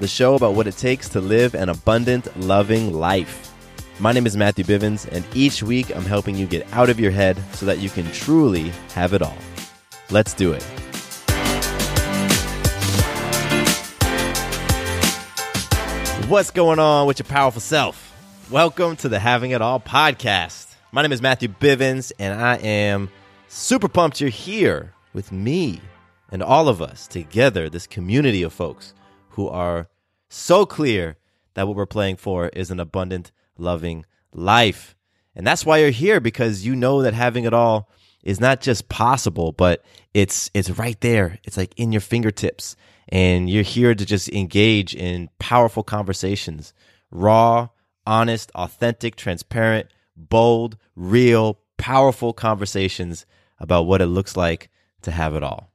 the show about what it takes to live an abundant, loving life. My name is Matthew Bivens, and each week I'm helping you get out of your head so that you can truly have it all. Let's do it. What's going on with your powerful self? Welcome to the Having It All podcast. My name is Matthew Bivens, and I am super pumped you're here with me and all of us together, this community of folks who are so clear that what we're playing for is an abundant, loving life. And that's why you're here because you know that having it all is not just possible, but it's it's right there. It's like in your fingertips. And you're here to just engage in powerful conversations. Raw, honest, authentic, transparent, bold, real, powerful conversations about what it looks like to have it all.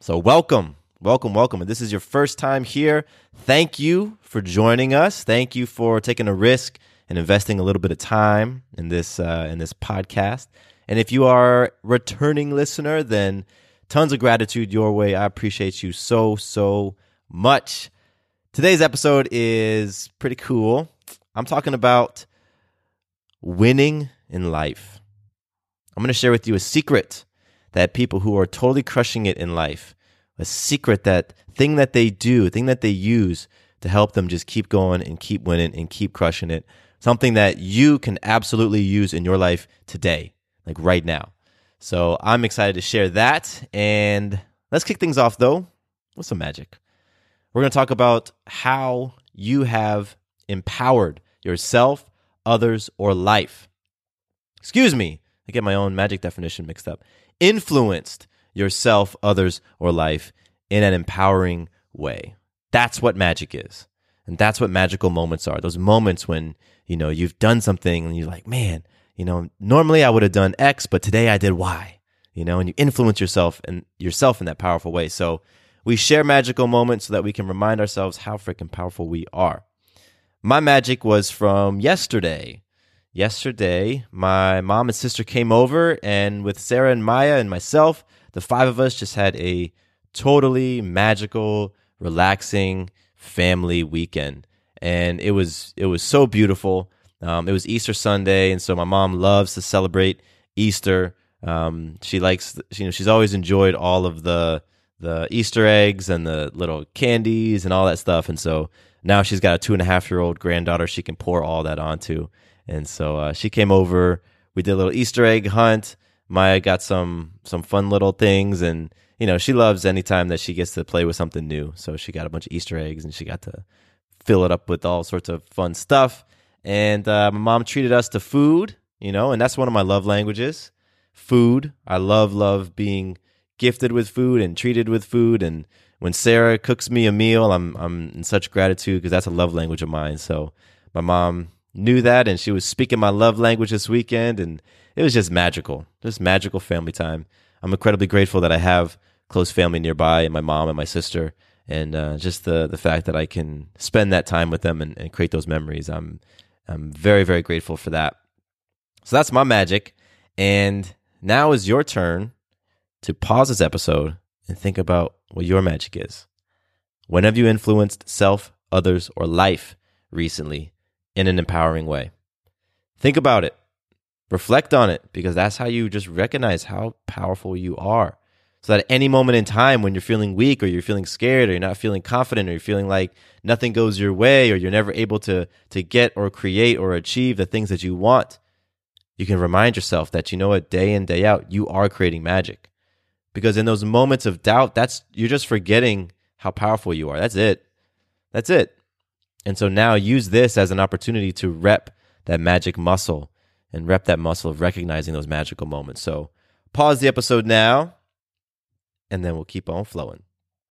So, welcome, welcome, welcome. And this is your first time here. Thank you for joining us. Thank you for taking a risk and investing a little bit of time in this uh, in this podcast. And if you are a returning listener, then tons of gratitude your way. I appreciate you so so much. Today's episode is pretty cool. I'm talking about winning in life. I'm going to share with you a secret that people who are totally crushing it in life, a secret that thing that they do, thing that they use to help them just keep going and keep winning and keep crushing it, something that you can absolutely use in your life today, like right now. So I'm excited to share that. And let's kick things off though with some magic. We're going to talk about how you have empowered yourself, others, or life. Excuse me, I get my own magic definition mixed up influenced yourself, others, or life in an empowering way. That's what magic is. And that's what magical moments are. Those moments when, you know, you've done something and you're like, man, you know, normally I would have done X, but today I did Y, you know, and you influence yourself and yourself in that powerful way. So we share magical moments so that we can remind ourselves how freaking powerful we are. My magic was from yesterday yesterday, my mom and sister came over, and with Sarah and Maya and myself, the five of us just had a totally magical, relaxing family weekend, and it was it was so beautiful. Um, it was Easter Sunday, and so my mom loves to celebrate Easter. Um, she likes, you know, she's always enjoyed all of the the Easter eggs and the little candies and all that stuff, and so now she's got a two and a half year old granddaughter she can pour all that onto. And so uh, she came over. We did a little Easter egg hunt. Maya got some some fun little things, and you know she loves anytime that she gets to play with something new. So she got a bunch of Easter eggs, and she got to fill it up with all sorts of fun stuff. And uh, my mom treated us to food, you know, and that's one of my love languages. Food. I love love being gifted with food and treated with food. And when Sarah cooks me a meal, I'm I'm in such gratitude because that's a love language of mine. So my mom knew that and she was speaking my love language this weekend and it was just magical just magical family time. I'm incredibly grateful that i have close family nearby and my mom and my sister and uh, just the the fact that i can spend that time with them and, and create those memories. I'm i'm very very grateful for that. So that's my magic and now is your turn to pause this episode and think about what your magic is. When have you influenced self others or life recently in an empowering way. Think about it. Reflect on it because that's how you just recognize how powerful you are. So that at any moment in time when you're feeling weak or you're feeling scared or you're not feeling confident or you're feeling like nothing goes your way or you're never able to to get or create or achieve the things that you want, you can remind yourself that you know what day in day out you are creating magic. Because in those moments of doubt, that's you're just forgetting how powerful you are. That's it. That's it. And so now use this as an opportunity to rep that magic muscle and rep that muscle of recognizing those magical moments. So pause the episode now and then we'll keep on flowing.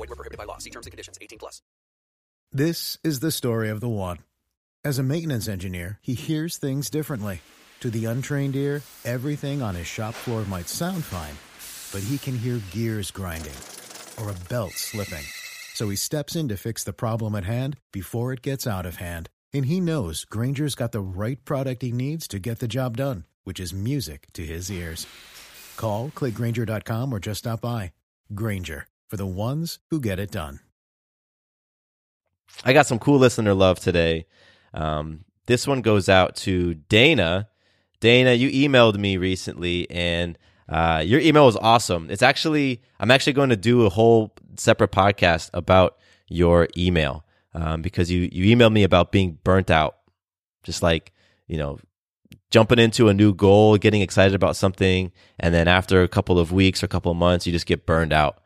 Void were prohibited by law. See terms and conditions. 18 plus. This is the story of the one. As a maintenance engineer, he hears things differently. To the untrained ear, everything on his shop floor might sound fine, but he can hear gears grinding or a belt slipping. So he steps in to fix the problem at hand before it gets out of hand. And he knows Grainger's got the right product he needs to get the job done, which is music to his ears. Call, clickgrainger.com, or just stop by. Grainger, for the ones who get it done. I got some cool listener love today. Um, this one goes out to Dana. Dana, you emailed me recently, and uh, your email was awesome. It's actually, I'm actually going to do a whole separate podcast about your email um, because you you emailed me about being burnt out, just like you know jumping into a new goal, getting excited about something, and then after a couple of weeks or a couple of months, you just get burned out.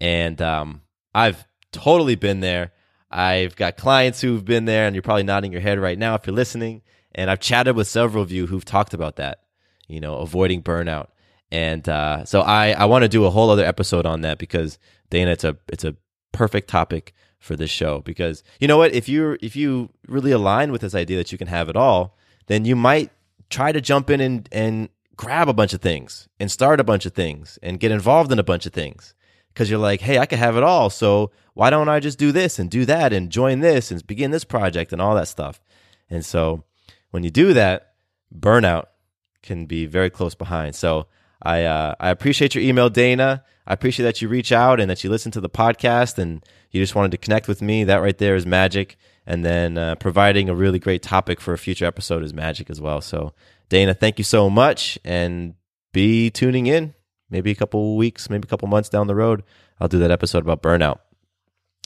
And um, I've totally been there. I've got clients who've been there, and you're probably nodding your head right now if you're listening. And I've chatted with several of you who've talked about that, you know, avoiding burnout. And uh, so I, I want to do a whole other episode on that because Dana, it's a it's a perfect topic for this show because you know what if you if you really align with this idea that you can have it all then you might try to jump in and and grab a bunch of things and start a bunch of things and get involved in a bunch of things because you're like hey I could have it all so why don't I just do this and do that and join this and begin this project and all that stuff and so when you do that burnout can be very close behind so I uh, I appreciate your email, Dana. I appreciate that you reach out and that you listen to the podcast and you just wanted to connect with me. That right there is magic. And then uh, providing a really great topic for a future episode is magic as well. So, Dana, thank you so much, and be tuning in. Maybe a couple weeks, maybe a couple months down the road, I'll do that episode about burnout.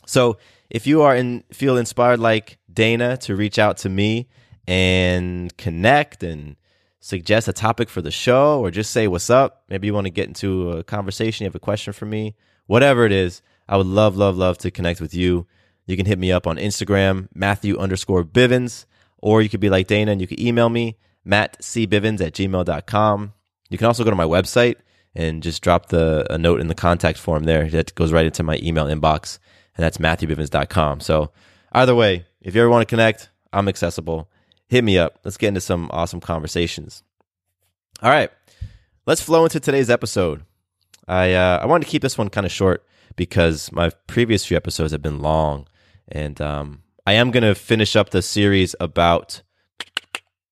So, if you are in feel inspired like Dana to reach out to me and connect and suggest a topic for the show or just say what's up. Maybe you want to get into a conversation, you have a question for me, whatever it is, I would love, love, love to connect with you. You can hit me up on Instagram, Matthew underscore Bivens, or you could be like Dana and you can email me, mattcbivens at gmail.com. You can also go to my website and just drop the a note in the contact form there. That goes right into my email inbox, and that's matthewbivens.com. So either way, if you ever want to connect, I'm accessible hit me up. Let's get into some awesome conversations. All right, let's flow into today's episode. I uh, I wanted to keep this one kind of short because my previous few episodes have been long, and um, I am going to finish up the series about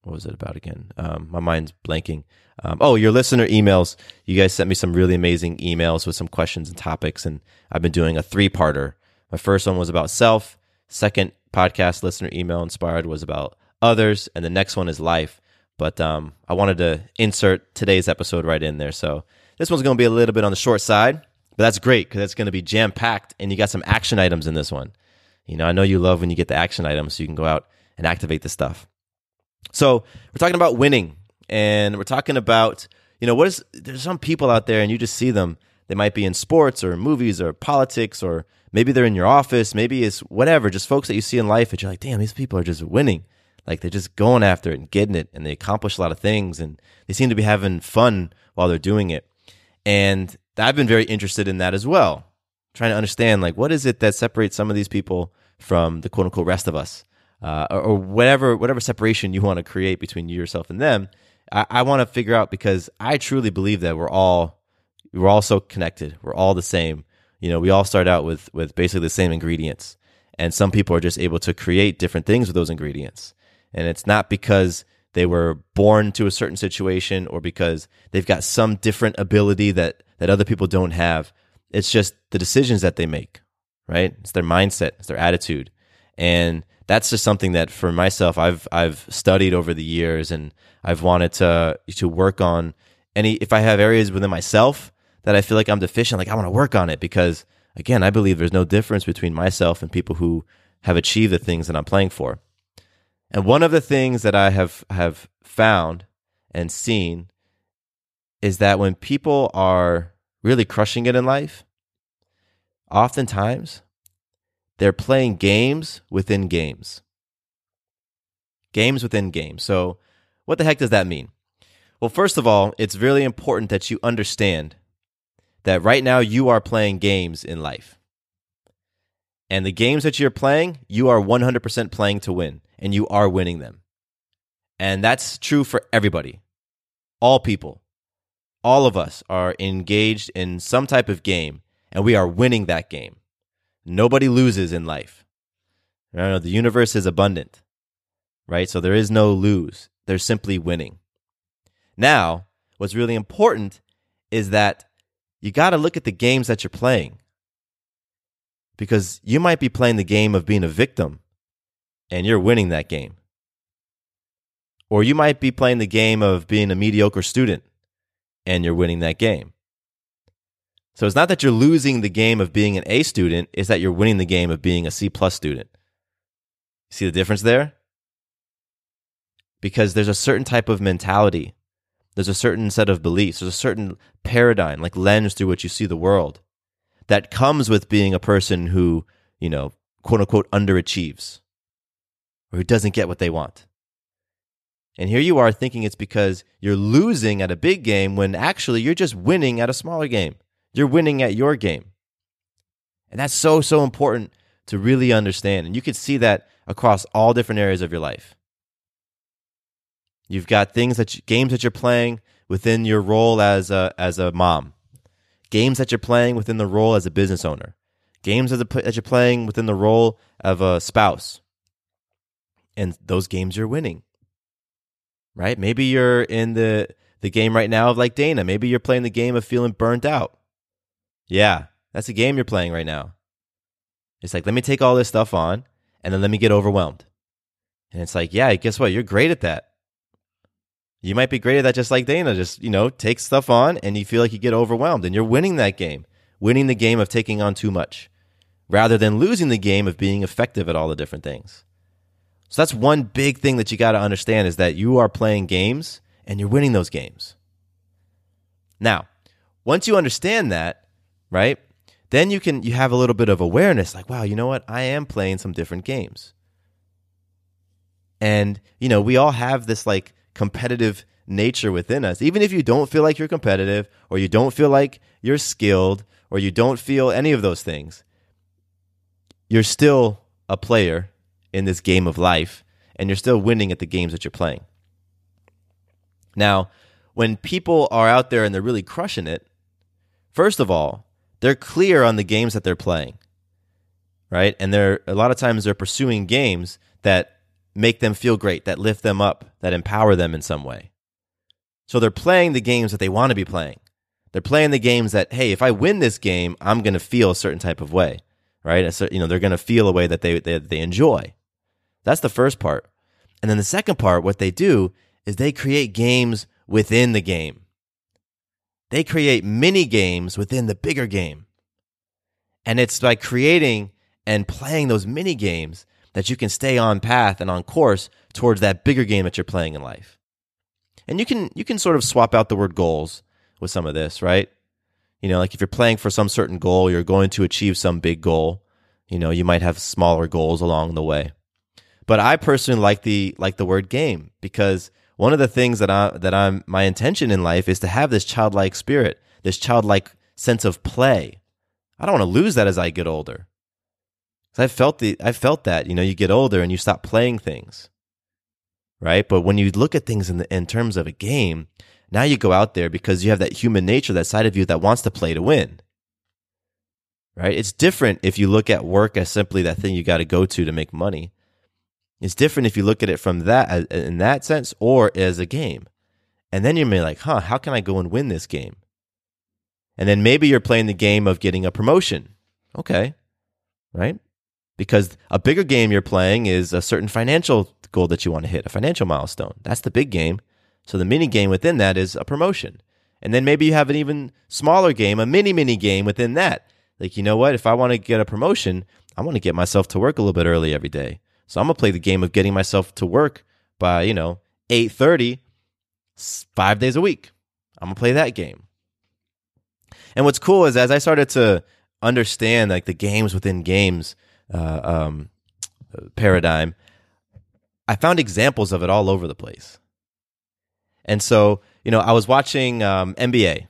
what was it about again? Um, my mind's blanking. Um, oh, your listener emails. You guys sent me some really amazing emails with some questions and topics, and I've been doing a three parter. My first one was about self. Second podcast listener email inspired was about others, and the next one is life. But um, I wanted to insert today's episode right in there. So this one's going to be a little bit on the short side, but that's great because it's going to be jam packed, and you got some action items in this one. You know, I know you love when you get the action items, so you can go out and activate the stuff. So we're talking about winning, and we're talking about you know what is there's some people out there, and you just see them. They might be in sports or movies or politics, or maybe they're in your office. Maybe it's whatever, just folks that you see in life that you're like, damn, these people are just winning. Like they're just going after it and getting it, and they accomplish a lot of things, and they seem to be having fun while they're doing it. And I've been very interested in that as well, trying to understand like what is it that separates some of these people from the quote unquote rest of us, uh, or, or, whatever whatever separation you want to create between yourself and them. I, I want to figure out because I truly believe that we're all we're all so connected. We're all the same. You know, we all start out with with basically the same ingredients, and some people are just able to create different things with those ingredients. And it's not because they were born to a certain situation or because they've got some different ability that that other people don't have. It's just the decisions that they make, right? It's their mindset, it's their attitude. And that's just something that for myself I've I've studied over the years and I've wanted to to work on any if I have areas within myself that I feel like I'm deficient, like I want to work on it because again, I believe there's no difference between myself and people who have achieved the things that I'm playing for. And one of the things that I have have found and seen is that when people are really crushing it in life, oftentimes they're playing games within games. Games within games. So, what the heck does that mean? Well, first of all, it's really important that you understand that right now you are playing games in life. And the games that you're playing, you are 100% playing to win, and you are winning them. And that's true for everybody, all people. All of us are engaged in some type of game, and we are winning that game. Nobody loses in life. The universe is abundant, right? So there is no lose. There's simply winning. Now, what's really important is that you got to look at the games that you're playing because you might be playing the game of being a victim and you're winning that game. Or you might be playing the game of being a mediocre student and you're winning that game. So it's not that you're losing the game of being an A student, it's that you're winning the game of being a C plus student. See the difference there? Because there's a certain type of mentality, there's a certain set of beliefs, there's a certain paradigm, like lens through which you see the world, that comes with being a person who, you know, quote unquote underachieves or who doesn't get what they want. And here you are thinking it's because you're losing at a big game when actually you're just winning at a smaller game. You're winning at your game. And that's so, so important to really understand. And you can see that across all different areas of your life. You've got things that you, games that you're playing within your role as a, as a mom, games that you're playing within the role as a business owner, games that you're playing within the role of a spouse. And those games you're winning, right? Maybe you're in the, the game right now of like Dana. Maybe you're playing the game of feeling burnt out. Yeah, that's a game you're playing right now. It's like, let me take all this stuff on and then let me get overwhelmed. And it's like, yeah, guess what? You're great at that. You might be great at that just like Dana. Just, you know, take stuff on and you feel like you get overwhelmed and you're winning that game, winning the game of taking on too much rather than losing the game of being effective at all the different things. So that's one big thing that you got to understand is that you are playing games and you're winning those games. Now, once you understand that, right? Then you can you have a little bit of awareness like, wow, you know what? I am playing some different games. And, you know, we all have this like competitive nature within us. Even if you don't feel like you're competitive or you don't feel like you're skilled or you don't feel any of those things, you're still a player in this game of life and you're still winning at the games that you're playing. Now, when people are out there and they're really crushing it, first of all, they're clear on the games that they're playing, right? And they're a lot of times they're pursuing games that make them feel great, that lift them up, that empower them in some way. So they're playing the games that they want to be playing. They're playing the games that, hey, if I win this game, I'm going to feel a certain type of way, right? So, you know, they're going to feel a way that they, they, they enjoy. That's the first part. And then the second part, what they do is they create games within the game. They create mini games within the bigger game. And it's by creating and playing those mini games that you can stay on path and on course towards that bigger game that you're playing in life. And you can you can sort of swap out the word goals with some of this, right? You know, like if you're playing for some certain goal, you're going to achieve some big goal. You know, you might have smaller goals along the way. But I personally like the like the word game because one of the things that I that I'm my intention in life is to have this childlike spirit, this childlike sense of play. I don't want to lose that as I get older. I felt the I felt that you know you get older and you stop playing things, right? But when you look at things in the, in terms of a game, now you go out there because you have that human nature, that side of you that wants to play to win. right? It's different if you look at work as simply that thing you got to go to to make money. It's different if you look at it from that uh, uh, in that sense or as a game. And then you're like, huh, how can I go and win this game? And then maybe you're playing the game of getting a promotion. Okay. Right? Because a bigger game you're playing is a certain financial goal that you want to hit, a financial milestone. That's the big game. So the mini game within that is a promotion. And then maybe you have an even smaller game, a mini mini game within that. Like, you know what? If I want to get a promotion, I want to get myself to work a little bit early every day. So I'm to play the game of getting myself to work by, you know, 8:30 5 days a week. I'm to play that game. And what's cool is as I started to understand like the games within games uh, um, paradigm, I found examples of it all over the place. And so, you know, I was watching um, NBA.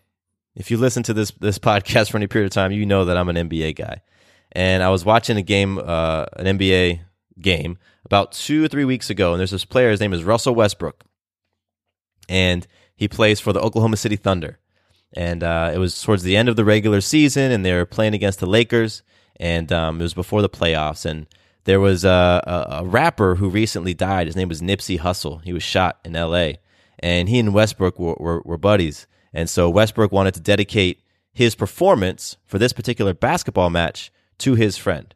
If you listen to this this podcast for any period of time, you know that I'm an NBA guy. And I was watching a game, uh, an NBA game, about two or three weeks ago. And there's this player. His name is Russell Westbrook, and he plays for the Oklahoma City Thunder. And uh, it was towards the end of the regular season, and they were playing against the Lakers. And um, it was before the playoffs, and there was a, a, a rapper who recently died. His name was Nipsey Hussle. He was shot in L.A and he and Westbrook were, were, were buddies. And so Westbrook wanted to dedicate his performance for this particular basketball match to his friend.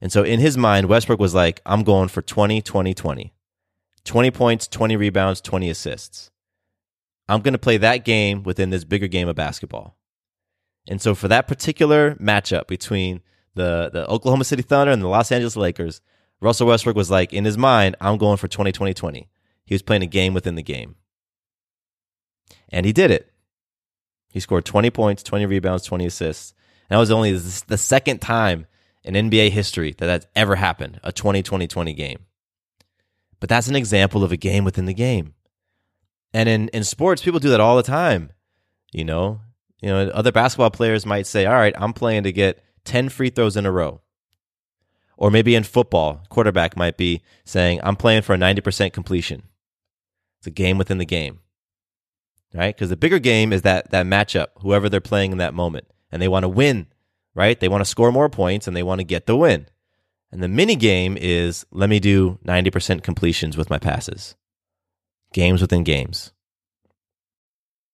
And so in his mind, Westbrook was like, I'm going for 20, 20, 20. 20 points, 20 rebounds, 20 assists. I'm going to play that game within this bigger game of basketball. And so for that particular matchup between the, the Oklahoma City Thunder and the Los Angeles Lakers, Russell Westbrook was like, in his mind, I'm going for 20, 20, 20. He was playing a game within the game. And he did it. He scored 20 points, 20 rebounds, 20 assists. And that was only the second time in NBA history that that's ever happened a 20 20 20 game. But that's an example of a game within the game. And in, in sports, people do that all the time. You know, you know, other basketball players might say, all right, I'm playing to get 10 free throws in a row. Or maybe in football, quarterback might be saying, I'm playing for a 90% completion. It's a game within the game, right? Because the bigger game is that that matchup, whoever they're playing in that moment, and they want to win, right? They want to score more points and they want to get the win. And the mini game is let me do 90% completions with my passes. Games within games.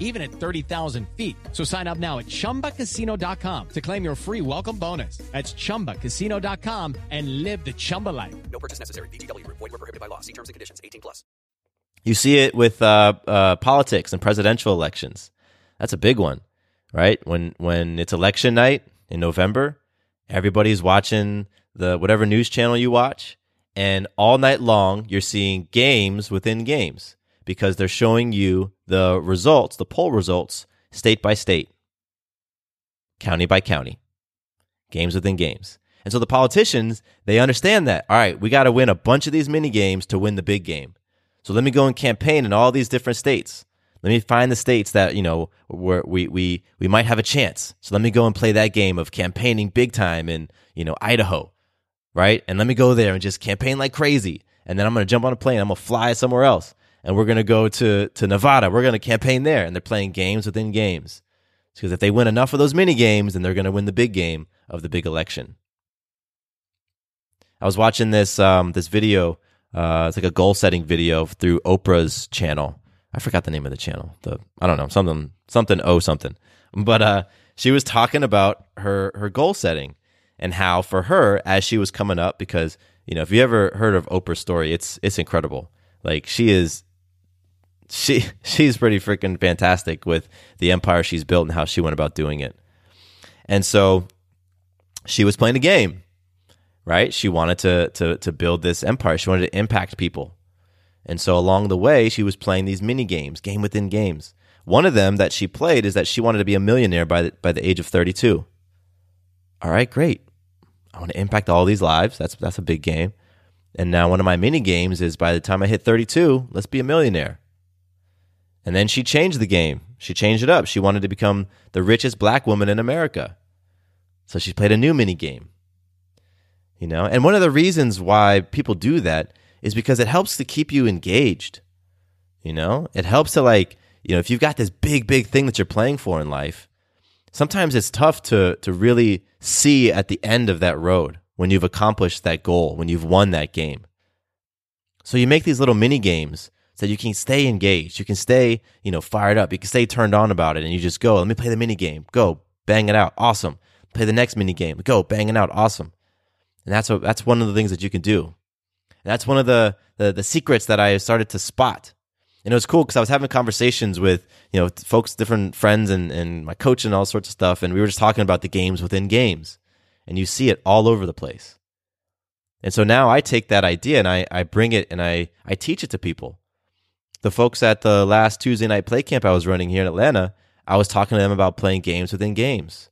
even at 30,000 feet. So sign up now at chumbacasino.com to claim your free welcome bonus. That's chumbacasino.com and live the Chumba life. No purchase necessary. VGW Group. Void were prohibited by law. See terms and conditions. 18 plus. You see it with uh, uh, politics and presidential elections. That's a big one, right? When when it's election night in November, everybody's watching the whatever news channel you watch, and all night long you're seeing games within games because they're showing you the results, the poll results, state by state, county by county, games within games. And so the politicians, they understand that. All right, we got to win a bunch of these mini games to win the big game. So let me go and campaign in all these different states. Let me find the states that, you know, where we, we, we might have a chance. So let me go and play that game of campaigning big time in, you know, Idaho, right? And let me go there and just campaign like crazy. And then I'm going to jump on a plane. I'm going to fly somewhere else. And we're going to go to, to Nevada. We're going to campaign there. And they're playing games within games. Because if they win enough of those mini games, then they're going to win the big game of the big election. I was watching this um, this video. Uh, it's like a goal setting video through Oprah's channel. I forgot the name of the channel. The I don't know something something oh something. But uh, she was talking about her her goal setting and how for her as she was coming up because you know if you ever heard of Oprah's story, it's it's incredible. Like she is she she's pretty freaking fantastic with the empire she's built and how she went about doing it. And so she was playing a game, right? She wanted to to to build this empire. She wanted to impact people. And so along the way, she was playing these mini games, game within games. One of them that she played is that she wanted to be a millionaire by the, by the age of 32. All right, great. I want to impact all these lives. That's that's a big game. And now one of my mini games is by the time I hit 32, let's be a millionaire. And then she changed the game. She changed it up. She wanted to become the richest black woman in America. So she played a new mini game. You know, and one of the reasons why people do that is because it helps to keep you engaged. You know, it helps to like, you know, if you've got this big, big thing that you're playing for in life, sometimes it's tough to to really see at the end of that road when you've accomplished that goal, when you've won that game. So you make these little mini games so you can stay engaged, you can stay, you know, fired up, you can stay turned on about it, and you just go, let me play the mini game, go, bang it out, awesome. Play the next mini game, go, bang it out, awesome. And that's what, that's one of the things that you can do. And that's one of the, the the secrets that I started to spot and it was cool because I was having conversations with you know folks, different friends, and and my coach and all sorts of stuff, and we were just talking about the games within games, and you see it all over the place. And so now I take that idea and I I bring it and I I teach it to people. The folks at the last Tuesday night play camp I was running here in Atlanta, I was talking to them about playing games within games.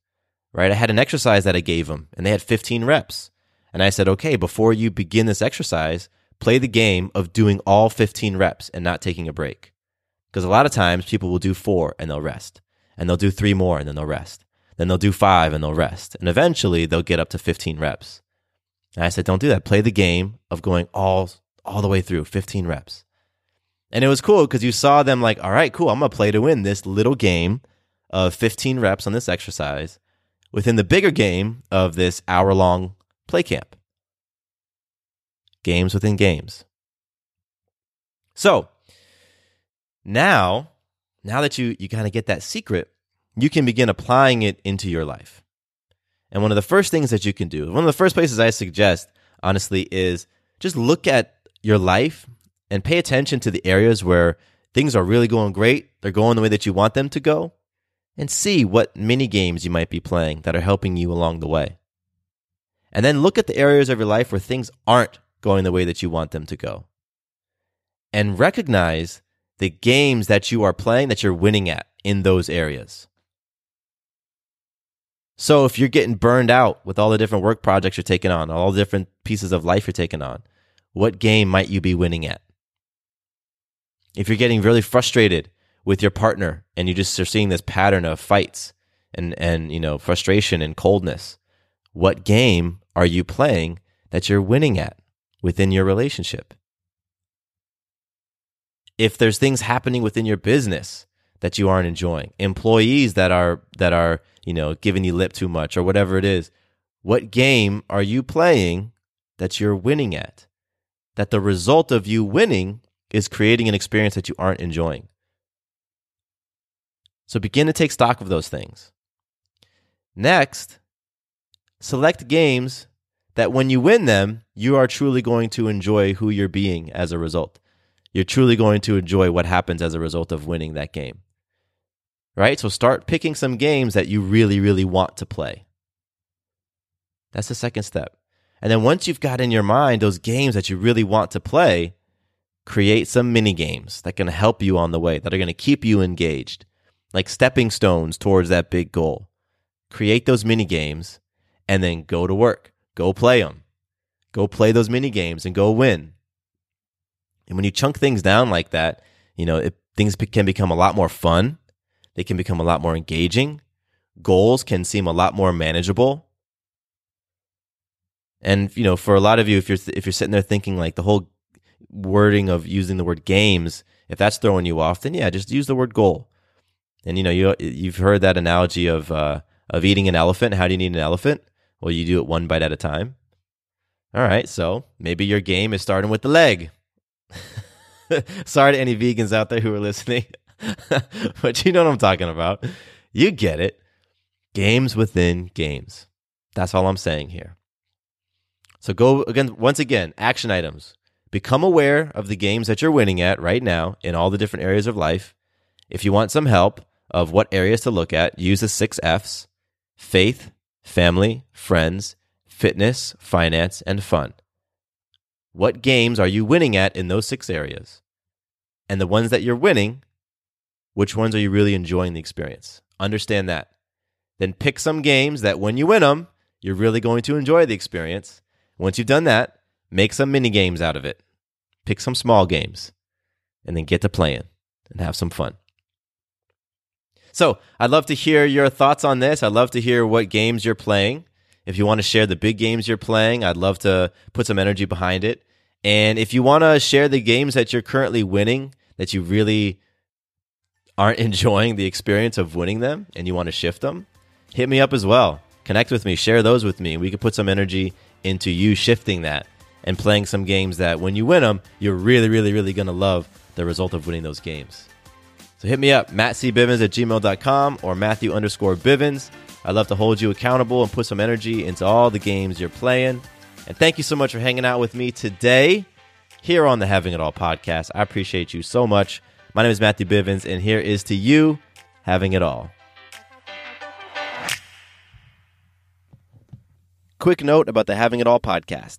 Right? I had an exercise that I gave them, and they had 15 reps. And I said, okay, before you begin this exercise, play the game of doing all 15 reps and not taking a break. Because a lot of times people will do four and they'll rest, and they'll do three more and then they'll rest. Then they'll do five and they'll rest. And eventually they'll get up to 15 reps. And I said, don't do that. Play the game of going all, all the way through 15 reps. And it was cool because you saw them like, all right, cool. I'm going to play to win this little game of 15 reps on this exercise within the bigger game of this hour long play camp games within games. So now, now that you, you kind of get that secret, you can begin applying it into your life. And one of the first things that you can do, one of the first places I suggest, honestly, is just look at your life and pay attention to the areas where things are really going great, they're going the way that you want them to go, and see what mini games you might be playing that are helping you along the way. And then look at the areas of your life where things aren't going the way that you want them to go. And recognize the games that you are playing that you're winning at in those areas. So if you're getting burned out with all the different work projects you're taking on, all the different pieces of life you're taking on, what game might you be winning at? If you're getting really frustrated with your partner and you just are seeing this pattern of fights and, and you know frustration and coldness, what game are you playing that you're winning at? within your relationship. If there's things happening within your business that you aren't enjoying, employees that are that are, you know, giving you lip too much or whatever it is, what game are you playing that you're winning at? That the result of you winning is creating an experience that you aren't enjoying. So begin to take stock of those things. Next, select games that when you win them, you are truly going to enjoy who you're being as a result. You're truly going to enjoy what happens as a result of winning that game. Right? So start picking some games that you really, really want to play. That's the second step. And then once you've got in your mind those games that you really want to play, create some mini games that can help you on the way, that are going to keep you engaged, like stepping stones towards that big goal. Create those mini games and then go to work. Go play them. Go play those mini games and go win. And when you chunk things down like that, you know, it, things can become a lot more fun. They can become a lot more engaging. Goals can seem a lot more manageable. And you know, for a lot of you, if you're if you're sitting there thinking like the whole wording of using the word games, if that's throwing you off, then yeah, just use the word goal. And you know, you you've heard that analogy of uh, of eating an elephant. How do you need an elephant? Well, you do it one bite at a time. All right, so maybe your game is starting with the leg. Sorry to any vegans out there who are listening, but you know what I'm talking about. You get it. Games within games. That's all I'm saying here. So go again, once again, action items. Become aware of the games that you're winning at right now in all the different areas of life. If you want some help of what areas to look at, use the six F's faith, family, friends, fitness, finance, and fun. What games are you winning at in those six areas? And the ones that you're winning, which ones are you really enjoying the experience? Understand that. Then pick some games that when you win them, you're really going to enjoy the experience. Once you've done that, make some mini games out of it. Pick some small games and then get to playing and have some fun. So, I'd love to hear your thoughts on this. I'd love to hear what games you're playing. If you want to share the big games you're playing, I'd love to put some energy behind it. And if you want to share the games that you're currently winning, that you really aren't enjoying the experience of winning them and you want to shift them, hit me up as well. Connect with me, share those with me. We could put some energy into you shifting that and playing some games that when you win them, you're really, really, really going to love the result of winning those games. So hit me up, mattcbivens at gmail.com or Matthew underscore Bivens. I'd love to hold you accountable and put some energy into all the games you're playing. And thank you so much for hanging out with me today here on the Having It All podcast. I appreciate you so much. My name is Matthew Bivens, and here is to you having it all. Quick note about the Having It All podcast.